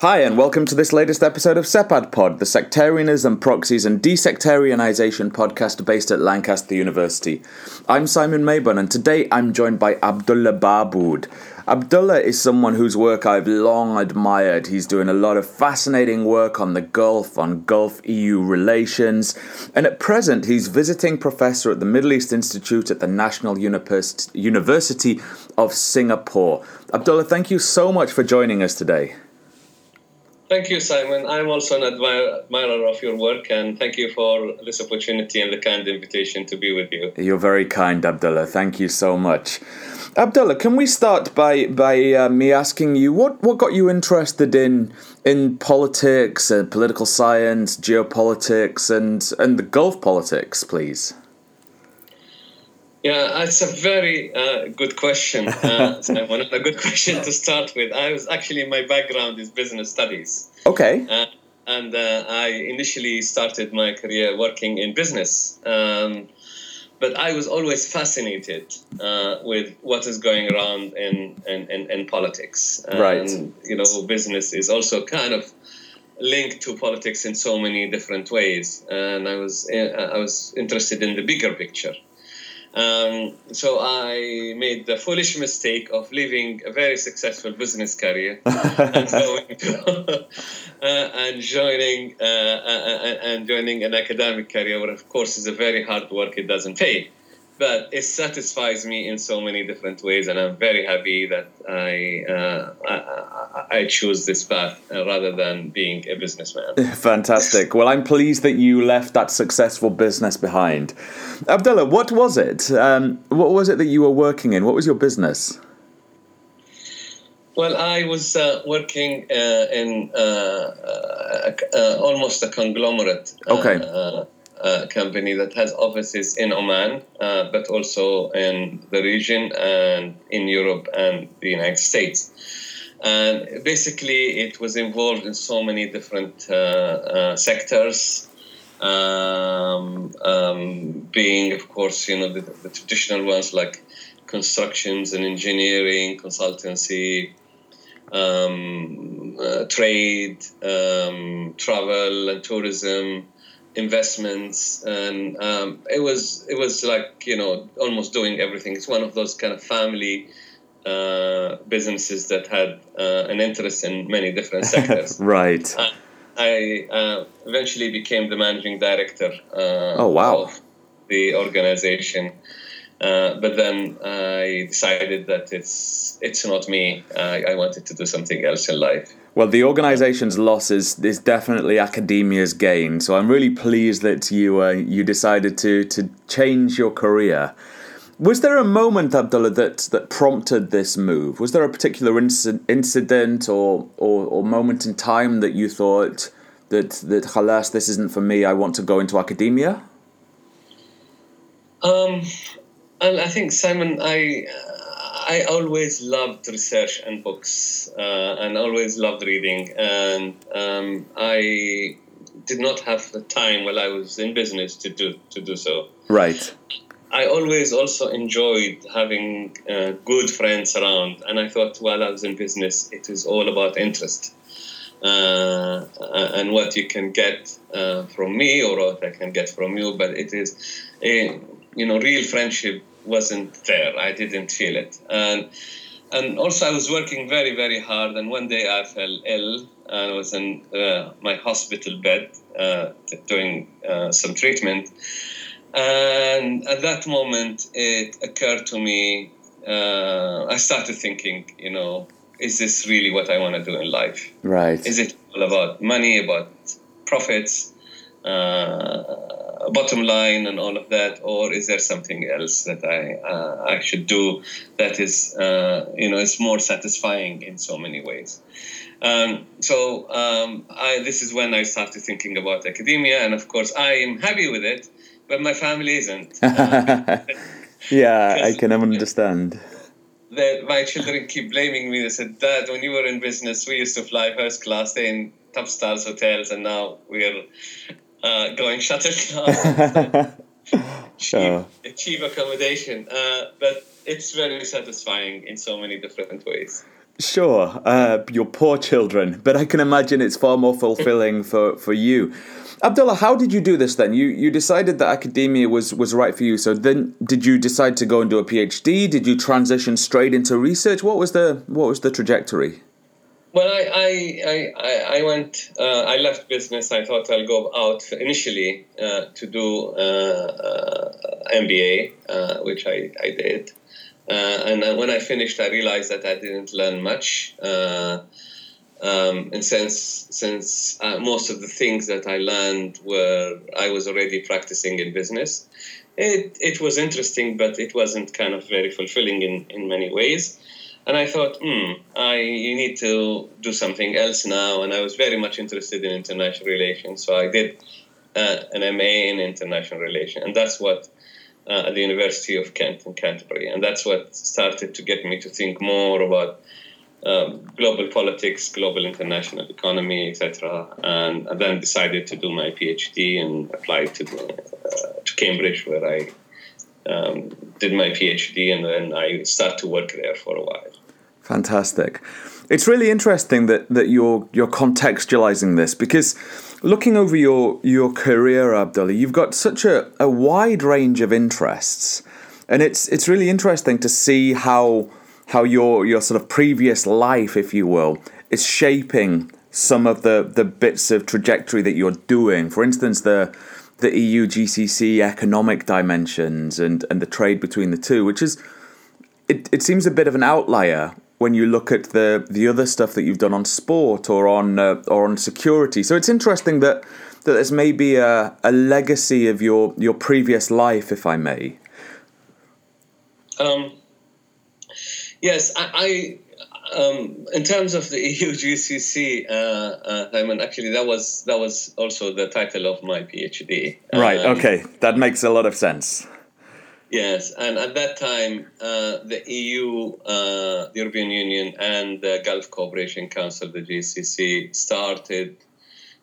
Hi, and welcome to this latest episode of Sepad Pod, the Sectarianism, Proxies, and Desectarianization podcast based at Lancaster University. I'm Simon Mabon, and today I'm joined by Abdullah Baabood. Abdullah is someone whose work I've long admired. He's doing a lot of fascinating work on the Gulf, on Gulf EU relations, and at present he's visiting professor at the Middle East Institute at the National University of Singapore. Abdullah, thank you so much for joining us today. Thank you, Simon. I'm also an admirer of your work, and thank you for this opportunity and the kind invitation to be with you. You're very kind, Abdullah. Thank you so much. Abdullah, can we start by by uh, me asking you what, what got you interested in in politics and political science, geopolitics, and and the Gulf politics, please? Yeah, it's a very uh, good question. Uh, Simon, a good question to start with. I was actually my background is business studies. Okay. Uh, and uh, I initially started my career working in business. Um, but I was always fascinated uh, with what is going around in, in, in, in politics. Right. You know, business is also kind of linked to politics in so many different ways. And I was, uh, I was interested in the bigger picture. Um, so I made the foolish mistake of leaving a very successful business career and, to, uh, and joining uh, uh, and joining an academic career, where of course is a very hard work. It doesn't pay, but it satisfies me in so many different ways, and I'm very happy that I uh, I, I, choose this path uh, rather than being a businessman. Fantastic. Well, I'm pleased that you left that successful business behind. Abdullah, what was it? Um, what was it that you were working in? What was your business? Well, I was uh, working uh, in uh, almost a conglomerate. Okay company that has offices in Oman, uh, but also in the region and in Europe and the United States. And basically, it was involved in so many different uh, uh sectors. Um, um, being, of course, you know the, the, traditional ones like constructions and engineering, consultancy, um, uh, trade, um, travel and tourism, investments and um, it was it was like you know almost doing everything. It's one of those kind of family uh, businesses that had uh, an interest in many different sectors. Right. Uh, i uh, eventually became the managing director uh, oh wow. of the organization. Uh, but then I decided that it's it's not me. I wanted to do something else in life. Well, the organisation's loss is, is definitely academia's gain. So I'm really pleased that you uh, you decided to to change your career. Was there a moment, Abdullah, that, that prompted this move? Was there a particular inc- incident or, or, or moment in time that you thought that that halas, this isn't for me. I want to go into academia. Um, I think Simon, I I always loved research and books, uh, and always loved reading. And um, I did not have the time while I was in business to do to do so. Right. I always also enjoyed having uh, good friends around, and I thought while I was in business, it is all about interest. Uh, and what you can get uh, from me or what I can get from you, but it is, a, you know, real friendship wasn't there. I didn't feel it. And and also I was working very very hard. And one day I fell ill and I was in uh, my hospital bed uh, doing uh, some treatment. And at that moment, it occurred to me. Uh, I started thinking, you know, is this really what I want to do in life? Right. Is it all about money, about profits? Uh, bottom line and all of that, or is there something else that I uh, I should do that is uh, you know is more satisfying in so many ways? Um, so um, I, this is when I started thinking about academia, and of course I am happy with it, but my family isn't. Uh, yeah, I can understand. That my children keep blaming me. They said, "Dad, when you were in business, we used to fly first class, in top stars hotels, and now we're uh, going shuttlecraft, cheap, cheap accommodation. Uh, but it's very satisfying in so many different ways. Sure, uh, your poor children, but I can imagine it's far more fulfilling for, for you. Abdullah, how did you do this then? You you decided that academia was, was right for you. So then, did you decide to go and do a PhD? Did you transition straight into research? What was the what was the trajectory? Well, I I, I, I went. Uh, I left business. I thought I'll go out initially uh, to do uh, uh MBA, uh, which I, I did. Uh, and when I finished, I realized that I didn't learn much. Um, and since since most of the things that I learned were I was already practicing in business, it it was interesting, but it wasn't kind of very fulfilling in in many ways. And I thought, hmm, I you need to do something else now. And I was very much interested in international relations, so I did uh, an MA in international relations, and that's what uh, at the University of Kent in Canterbury, and that's what started to get me to think more about. Um, global politics, global international economy, etc., and, then decided to do my PhD and applied to uh, to Cambridge, where I um, did my PhD, and then I started to work there for a while. Fantastic. It's really interesting that, that you're you're contextualizing this because looking over your your career, Abdullah, you've got such a, a wide range of interests. And it's it's really interesting to see how how your your sort of previous life, if you will, is shaping some of the, the bits of trajectory that you're doing. For instance, the the EU GCC economic dimensions and, and the trade between the two, which is it, it seems a bit of an outlier when you look at the the other stuff that you've done on sport or on uh, or on security. So it's interesting that that there's maybe a, a legacy of your your previous life, if I may. Um, yes, I. I um, in terms of the EU GCC, uh, uh, I mean, actually, that was that was also the title of my PhD. Right. Um, okay, that makes a lot of sense. Yes, and at that time, uh, the EU, uh, the European Union, and the Gulf Cooperation Council, the GCC, started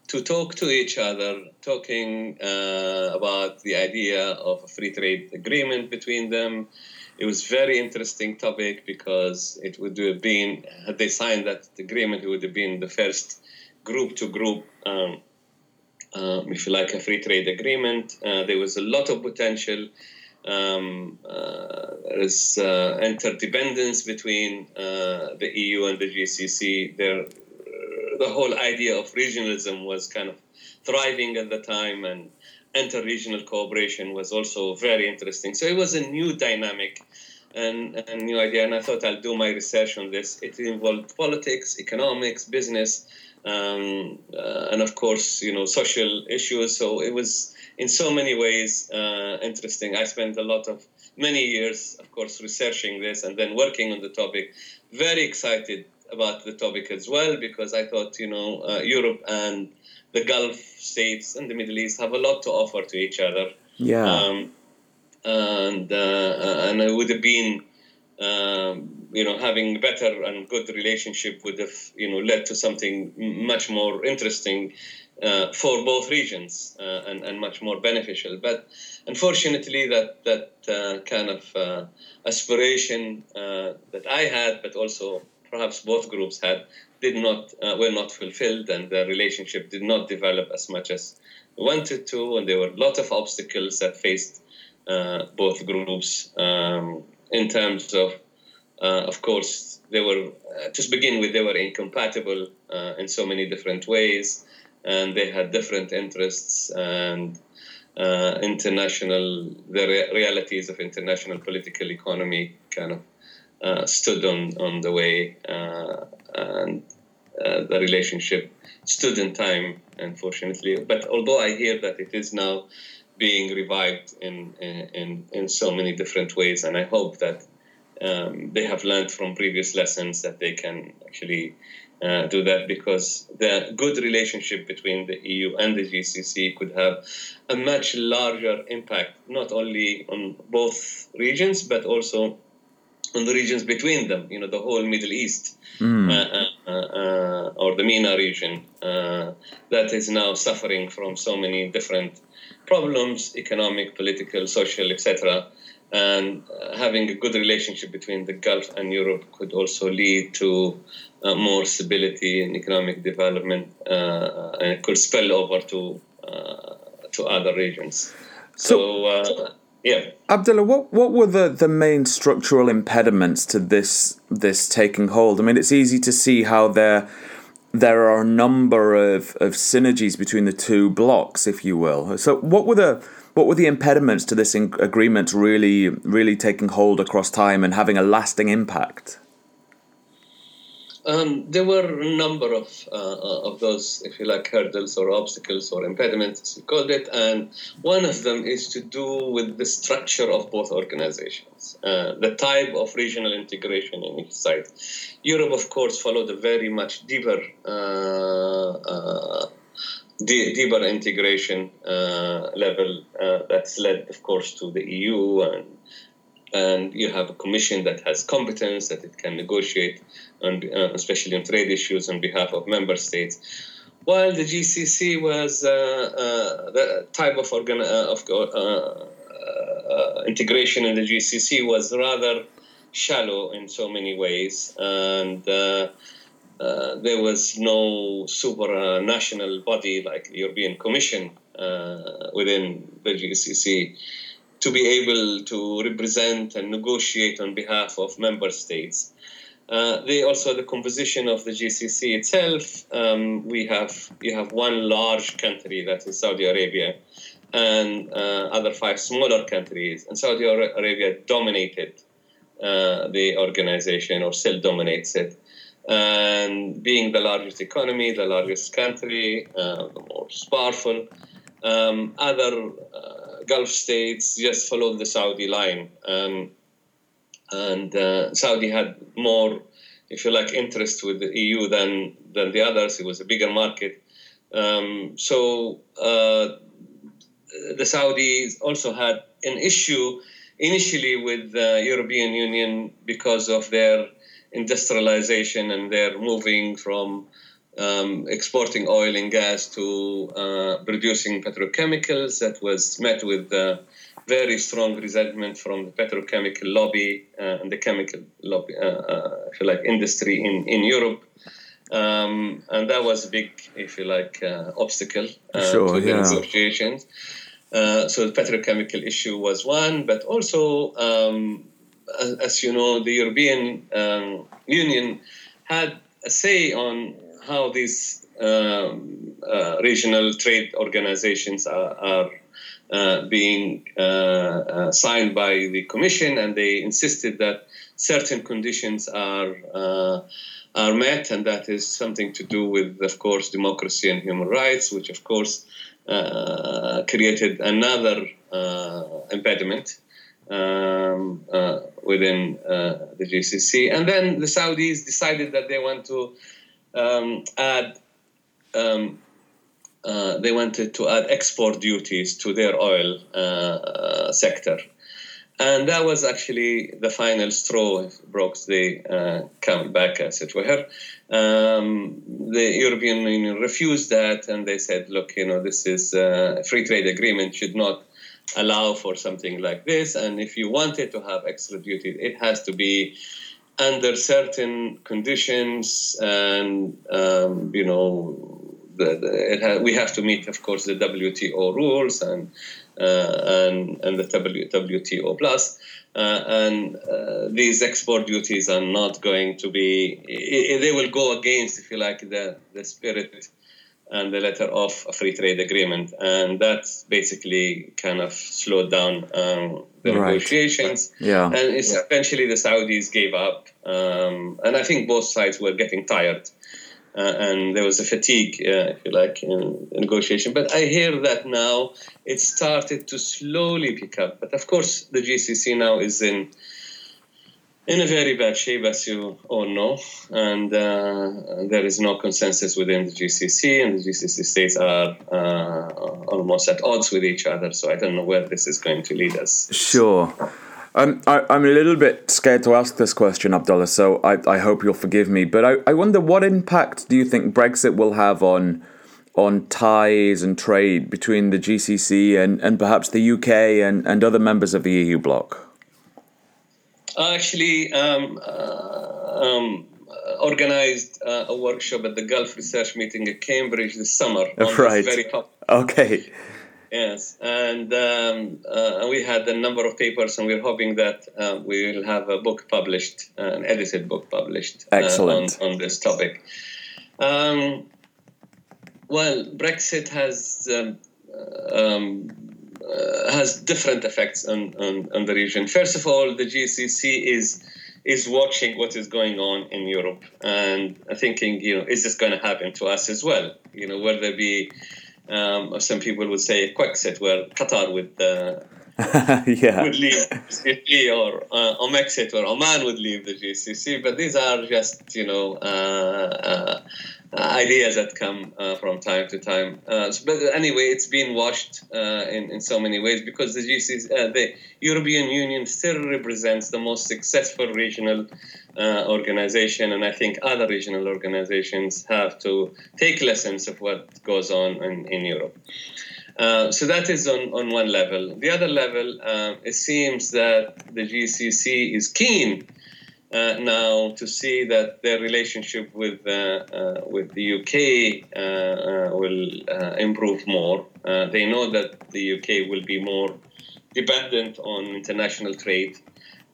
to talk to each other, talking uh, about the idea of a free trade agreement between them. It was very interesting topic because it would have been, had they signed that agreement, it would have been the first group to group, um, um, if you like, a free trade agreement. Uh, there was a lot of potential um, uh, there is uh, interdependence between uh, the EU and the GCC. There, the whole idea of regionalism was kind of thriving at the time, and inter-regional cooperation was also very interesting. So it was a new dynamic and a new idea, and I thought I'll do my research on this. It involved politics, economics, business, um, uh, and of course, you know, social issues. So it was in so many ways uh, interesting. I spent a lot of many years, of course, researching this and then working on the topic. Very excited about the topic as well because I thought, you know, uh, Europe and the Gulf states and the Middle East have a lot to offer to each other. Yeah. Um, and uh, and it would have been. Um, you know, having better and good relationship would have, you know, led to something much more interesting uh, for both regions uh, and, and much more beneficial. But unfortunately, that that uh, kind of uh, aspiration uh, that I had, but also perhaps both groups had, did not were not fulfilled, and the relationship did not develop as much as wanted to, and there were a lot of obstacles that faced both groups um, in terms of, of course, they were to begin with they were incompatible in so many different ways. And they had different interests and uh, international the re- realities of international political economy kind of uh, stood on on the way uh, and uh, the relationship stood in time unfortunately but although i hear that it is now being revived in in in so many different ways and i hope that um, they have learned from previous lessons that they can actually uh, do that because the good relationship between the EU and the GCC could have a much larger impact, not only on both regions, but also on the regions between them, you know, the whole Middle East mm. uh, uh, or the MENA region uh, that is now suffering from so many different problems economic, political, social, etc. and uh, having a good relationship between the Gulf and Europe could also lead to uh, more stability and economic development, uh, and it could spill over to to other regions. So, so yeah. Abdullah, what, what were the, the main structural impediments to this this taking hold? I mean, it's easy to see how there there are a number of, of synergies between the two blocks, if you will. So, what were the what were the impediments to this in- agreement really really taking hold across time and having a lasting impact? Um, there were a number of uh, uh, of those, if you like, hurdles or obstacles or impediments, as you called it, and one of them is to do with the structure of both organizations, uh, the type of regional integration in each side. Europe, of course, followed a very much deeper. Uh, uh deeper integration uh, level that's led, of course, to the EU and and you have a commission that has competence that it can negotiate, on, uh, especially on trade issues on behalf of member states. While the GCC was uh, uh, the type of, organ- uh, of uh, uh, integration in the GCC was rather shallow in so many ways, and there was no super national body like the European Commission within the GCC to be able to represent and negotiate on behalf of member states. Uh, they also the composition of the GCC itself. Um, we have you have one large country that is Saudi Arabia, and uh, other five smaller countries. And Saudi Arabia dominated uh, the organization or still dominates it. And being the largest economy, the largest country, uh, the most powerful, um, other uh, Gulf states just followed the Saudi line, um, and uh, Saudi had more, if you like, interest with the EU than than the others. It was a bigger market, um, so uh, the Saudis also had an issue initially with the European Union because of their industrialization and their moving from um, exporting oil and gas to uh, producing petrochemicals that was met with uh, very strong resentment from the petrochemical lobby uh, and the chemical lobby, uh, uh, if you like, industry in, in Europe. Um, and that was a big, if you like, uh, obstacle sure, to the yeah. negotiations. so the petrochemical issue was one, but also, um, as, as, you know, the European um, Union had a say on how these um, uh, regional trade organizations are, are uh, being uh, uh, signed by the commission, and they insisted that certain conditions are uh, are met, and that is something to do with, of course, democracy and human rights, which, of course, created another impediment um, uh, within uh, the GCC. And then the Saudis decided that they want to um, add um, uh, they wanted to add export duties to their oil uh, uh, sector. And that was actually the final straw, broke the uh, camel back, as it were. Um, the European Union refused that, and they said, look, you know, this is uh, a free trade agreement, should not allow for something like this. And if you wanted to have extra duties, it has to be under certain conditions, and um, you know, the, the, ha- we have to meet, of course, the WTO rules and uh, and and the WTO plus. Uh, and uh, these export duties are not going to be. they will go against, if you like, the the spirit and the letter of a free trade agreement, and that basically kind of slowed down um, the right. negotiations. Yeah, and eventually the Saudis gave up, um, and I think both sides were getting tired, uh, and there was a fatigue, uh, if you like, in, in negotiation. But I hear that now it started to slowly pick up. But of course, the GCC now is in in a very bad shape, as you all know, and uh, there is no consensus within the GCC, and the GCC states are uh, almost at odds with each other. So I don't know where this is going to lead us. Sure. Um, I, am a little bit scared to ask this question, Abdullah, so I, I hope you'll forgive me. But I, I wonder what impact do you think Brexit will have on on ties and trade between the GCC and, and perhaps the UK and, and other members of the EU bloc? Actually um, uh, um, organized uh, a workshop at the Gulf Research Meeting at Cambridge this summer. right. This. Okay. Yes, and um, uh, we had a number of papers, and we're hoping that uh, we will have a book published, uh, an edited book published uh, Excellent. On, on, this topic. Um, well, Brexit has um, um uh, has different effects on, on, on the region. First of all, the GCC is is watching what is going on in Europe and thinking, you know, is this going to happen to us as well? You know, will there be, um, some people would say, Quexit, where Qatar would, uh, yeah. would leave GCC or uh, or Oman would leave the GCC, but these are just, you know, uh uh, ideas that come uh, from time to time. Uh, but anyway, it's been washed in, in so many ways because the GCC, the European Union still represents the most successful regional organization, and I think other regional organizations have to take lessons of what goes on in, in Europe. Uh, so that is on, on one level. The other level, uh, it seems that the GCC is keen uh, now to see that their relationship with uh, uh with the UK uh, uh, will improve more. they know that the UK will be more dependent on international trade,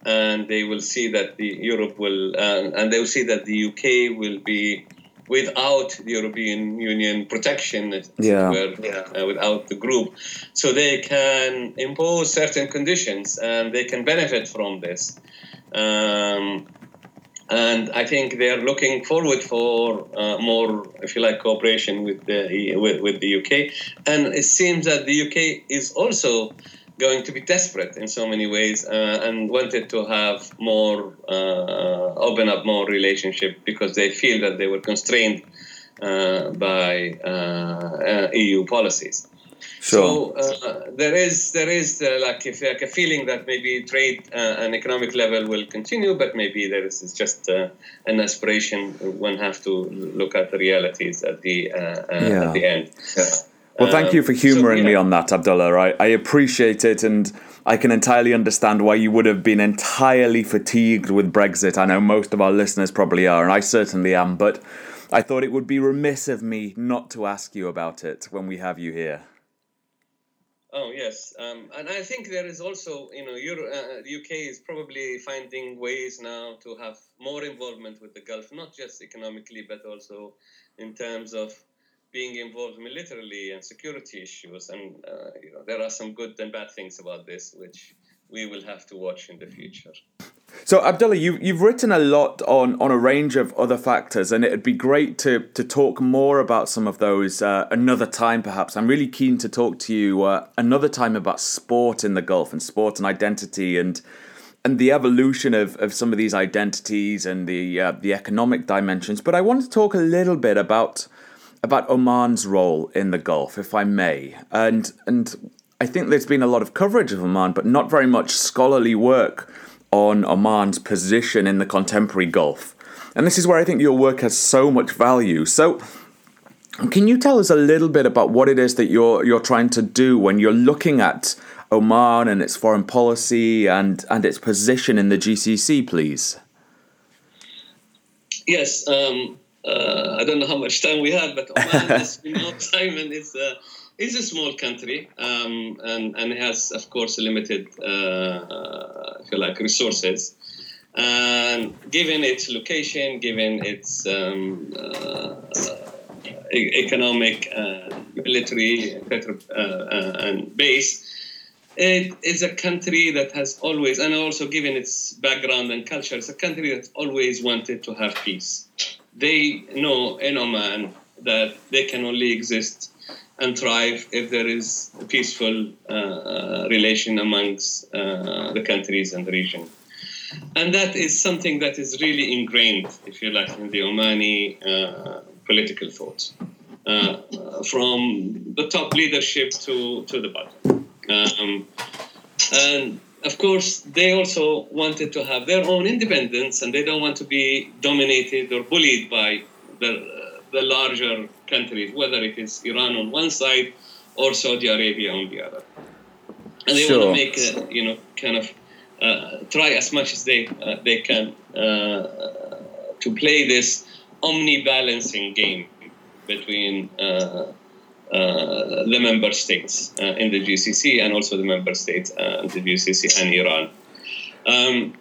and they will see that the Europe will, and they will see that the UK will be without the European Union protection, yeah. Were, uh, without the group. So they can impose certain conditions and they can benefit from this. Um, and I think they are looking forward for uh, more, if you like, cooperation with the with, with the UK. And it seems that the UK is also going to be desperate in so many ways uh, and wanted to have more uh, open up more relationship because they feel that they were constrained uh, by uh, uh, EU policies. Sure. So uh, there is there is uh, like if like a feeling that maybe trade uh, and economic level will continue, but maybe there is just uh, an aspiration. One have to look at the realities at the uh, uh, yeah. at the end. Yeah. Well, thank you for humouring so, yeah. me on that, Abdullah. I, I appreciate it, and I can entirely understand why you would have been entirely fatigued with Brexit. I know most of our listeners probably are, and I certainly am. But I thought it would be remiss of me not to ask you about it when we have you here. Oh yes, um, and I think there is also, you know, Euro, uh, the UK is probably finding ways now to have more involvement with the Gulf, not just economically, but also in terms of being involved militarily and security issues. And uh, you know, there are some good and bad things about this, which we will have to watch in the future. So Abdullah, you you've written a lot on on a range of other factors, and it'd be great to to talk more about some of those uh, another time. Perhaps I'm really keen to talk to you uh, another time about sport in the Gulf and sport and identity and and the evolution of, of some of these identities and the uh, the economic dimensions. But I want to talk a little bit about about Oman's role in the Gulf, if I may, and and I think there's been a lot of coverage of Oman, but not very much scholarly work on Oman's position in the contemporary Gulf. And this is where I think your work has so much value. So, can you tell us a little bit about what it is that you're you're trying to do when you're looking at Oman and its foreign policy and and its position in the GCC, please? Yes, um, uh, I don't know how much time we have, but Oman, as you know, Simon is. Uh, is a small country um, and, and has, of course, limited, uh, if you like, resources. And given its location, given its um, uh, economic, uh, military, uh, uh, and base, it is a country that has always, and also given its background and culture, it's a country that's always wanted to have peace. They know in Oman that they can only exist and thrive if there is a peaceful uh, uh, relation amongst uh, the countries and the region. And that is something that is really ingrained, if you like, in the Omani uh, political thought, uh, from the top leadership to, to the bottom. Um, and of course, they also wanted to have their own independence and they don't want to be dominated or bullied by the the larger countries, whether it is Iran on one side or Saudi Arabia on the other. And they sure. want to make a, you know, kind of uh, try as much as they uh, they can to play this omni-balancing game between the member states in the GCC and also the member states and the GCC and Iran. Um,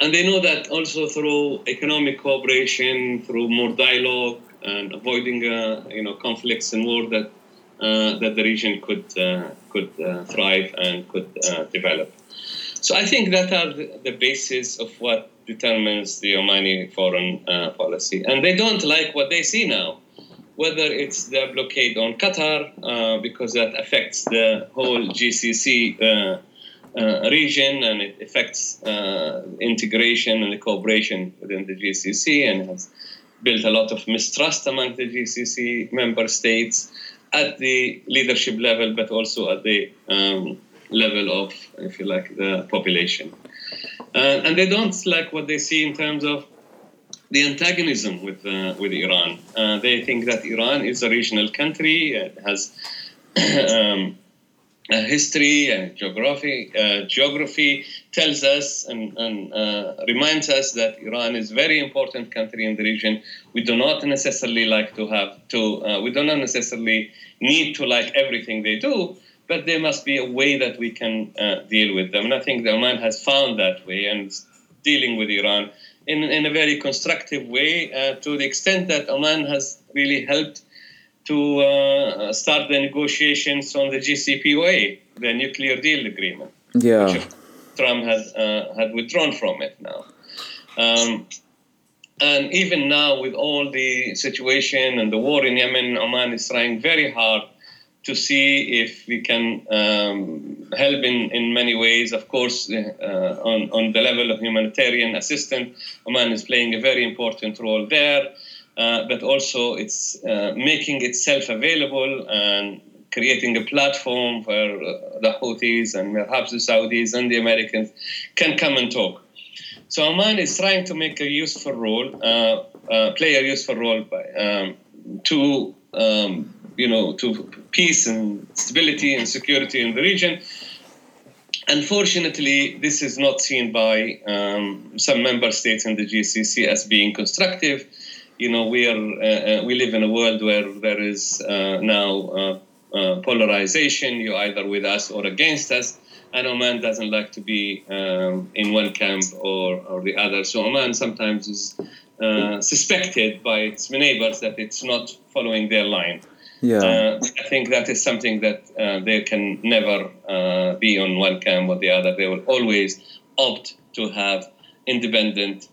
and they know that also through economic cooperation, through more dialogue, and avoiding uh, you know conflicts and war that uh, that the region could uh, could uh, thrive and could uh, develop. So I think that are the, basis of what determines the Omani foreign policy, and they don't like what they see now. Whether it's the blockade on Qatar, because that affects the whole GCC uh, region and it affects uh, integration and the cooperation within the GCC and has built a lot of mistrust among the GCC member states at the leadership level, but also at the um, level of, if you like, the population. Uh, and they don't like what they see in terms of the antagonism with uh, with Iran. Uh, they think that Iran is a regional country, it has um, history and geography, uh, geography tells us and, and uh, reminds us that Iran is a very important country in the region. We do not necessarily like to have to, uh, we do not necessarily need to like everything they do, but there must be a way that we can uh, deal with them. And I think the Oman has found that way and dealing with Iran in, in a very constructive way uh, to the extent that Oman has really helped to uh, start the negotiations on the JCPOA, the nuclear deal agreement. Yeah. Trump has uh, had withdrawn from it now. Um, and even now, with all the situation and the war in Yemen, Oman is trying very hard to see if we can um, help in, in many ways. Of course, uh, on, on the level of humanitarian assistance, Oman is playing a very important role there. Uh, but also it's uh, making itself available and creating a platform where uh, the Houthis and perhaps the Saudis and the Americans can come and talk. So Oman is trying to make a useful role, uh, play a useful role by, um, to um, you know to peace and stability and security in the region. Unfortunately, this is not seen by um, some member states in the GCC as being constructive you know, we are uh, uh, we live in a world where there is uh, now polarization. You're either with us or against us. And Oman doesn't like to be um, in one camp or, or the other. So Oman sometimes is suspected by its neighbors that it's not following their line. Yeah. Uh, I think that is something that uh, they can never uh, be on one camp or the other. They will always opt to have independent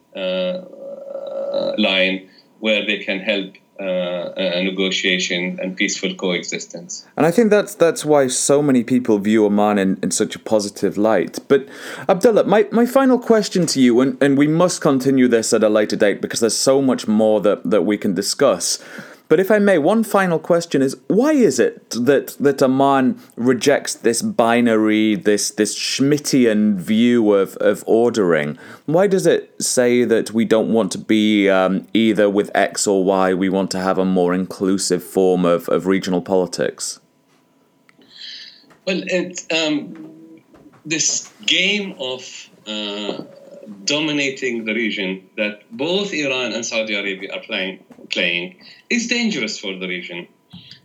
line where they can help uh, a negotiation and peaceful coexistence. And I think that's that's why so many people view Oman in, in such a positive light. But Abdullah, my, my final question to you, and, and we must continue this at a later date because there's so much more that, that we can discuss. But if I may, one final question is why is it that that Oman rejects this binary, this this Schmittian view of, of ordering? Why does it say that we don't want to be um, either with X or Y, we want to have a more inclusive form of, of regional politics? Well, it, um, this game of uh, dominating the region that both Iran and Saudi Arabia are playing, playing is dangerous for the region.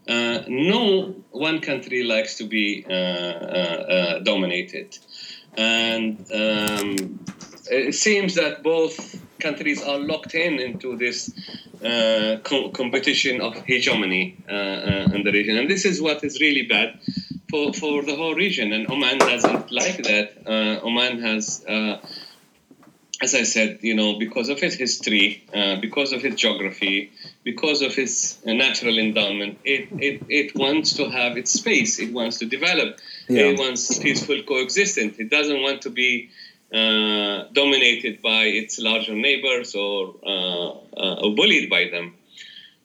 Uh, no one country likes to be uh, uh, uh dominated. And um, it seems that both countries are locked in into this uh, co- competition of hegemony uh, in the region. And this is what is really bad for, for the whole region. And Oman doesn't like that. Oman has as I said, you know, because of its history, uh, because of its geography, because of its uh, natural endowment, it, it, it wants to have its space. It wants to develop. Yeah. It wants peaceful coexistence. It doesn't want to be uh, dominated by its larger neighbors or, uh, uh, or bullied by them.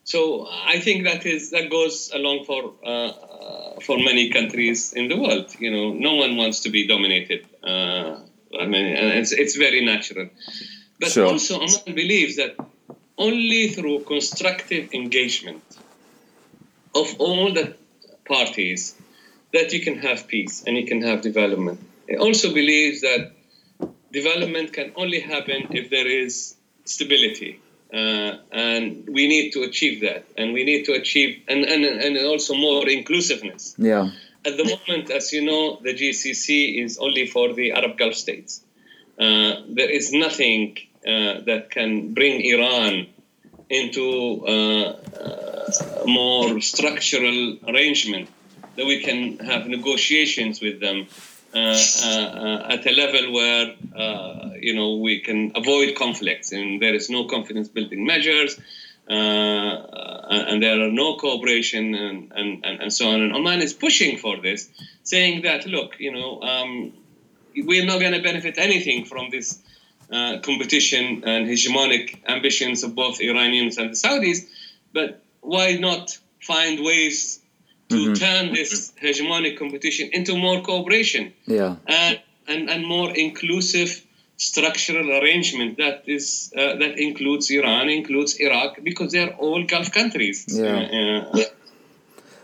So I think that is that goes along for uh, for many countries in the world. You know, no one wants to be dominated I mean, it's, it's very natural. But sure. also, Oman believes that only through constructive engagement of all the parties that you can have peace and you can have development. It also believes that development can only happen if there is stability. Uh, and we need to achieve that. And we need to achieve, and, and, and also more inclusiveness. Yeah. At the moment, as you know, the GCC is only for the Arab Gulf states. Uh, there is nothing uh, that can bring Iran into uh, uh, more structural arrangement that we can have negotiations with them uh, uh, at a level where you know we can avoid conflicts and there is no confidence building measures and there are no cooperation and, and, and, so on and Oman is pushing for this saying that look you know um, we're not going to benefit anything from this uh, competition and hegemonic ambitions of both Iranians and the Saudis, but why not find ways to mm-hmm. turn this hegemonic competition into more cooperation yeah. and, and, and more inclusive structural arrangement that is uh, that includes Iran, includes Iraq, because they're all Gulf countries. Yeah. Uh, uh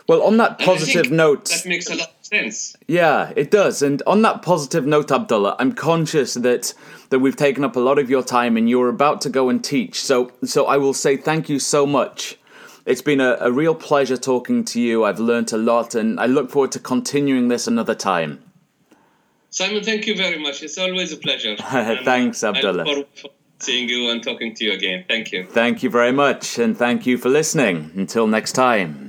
well, on that positive note, that makes a lot of sense. Yeah, it does. And on that positive note, Abdullah, I'm conscious that that we've taken up a lot of your time, and you're about to go and teach. So, so I will say thank you so much it's been a, a real pleasure talking to you. I've learnt a lot, and I look forward to continuing this another time. Simon, thank you very much. It's always a pleasure. Thanks, Abdullah. I look forward seeing you and talking to you again. Thank you. Thank you very much, and thank you for listening. Until next time.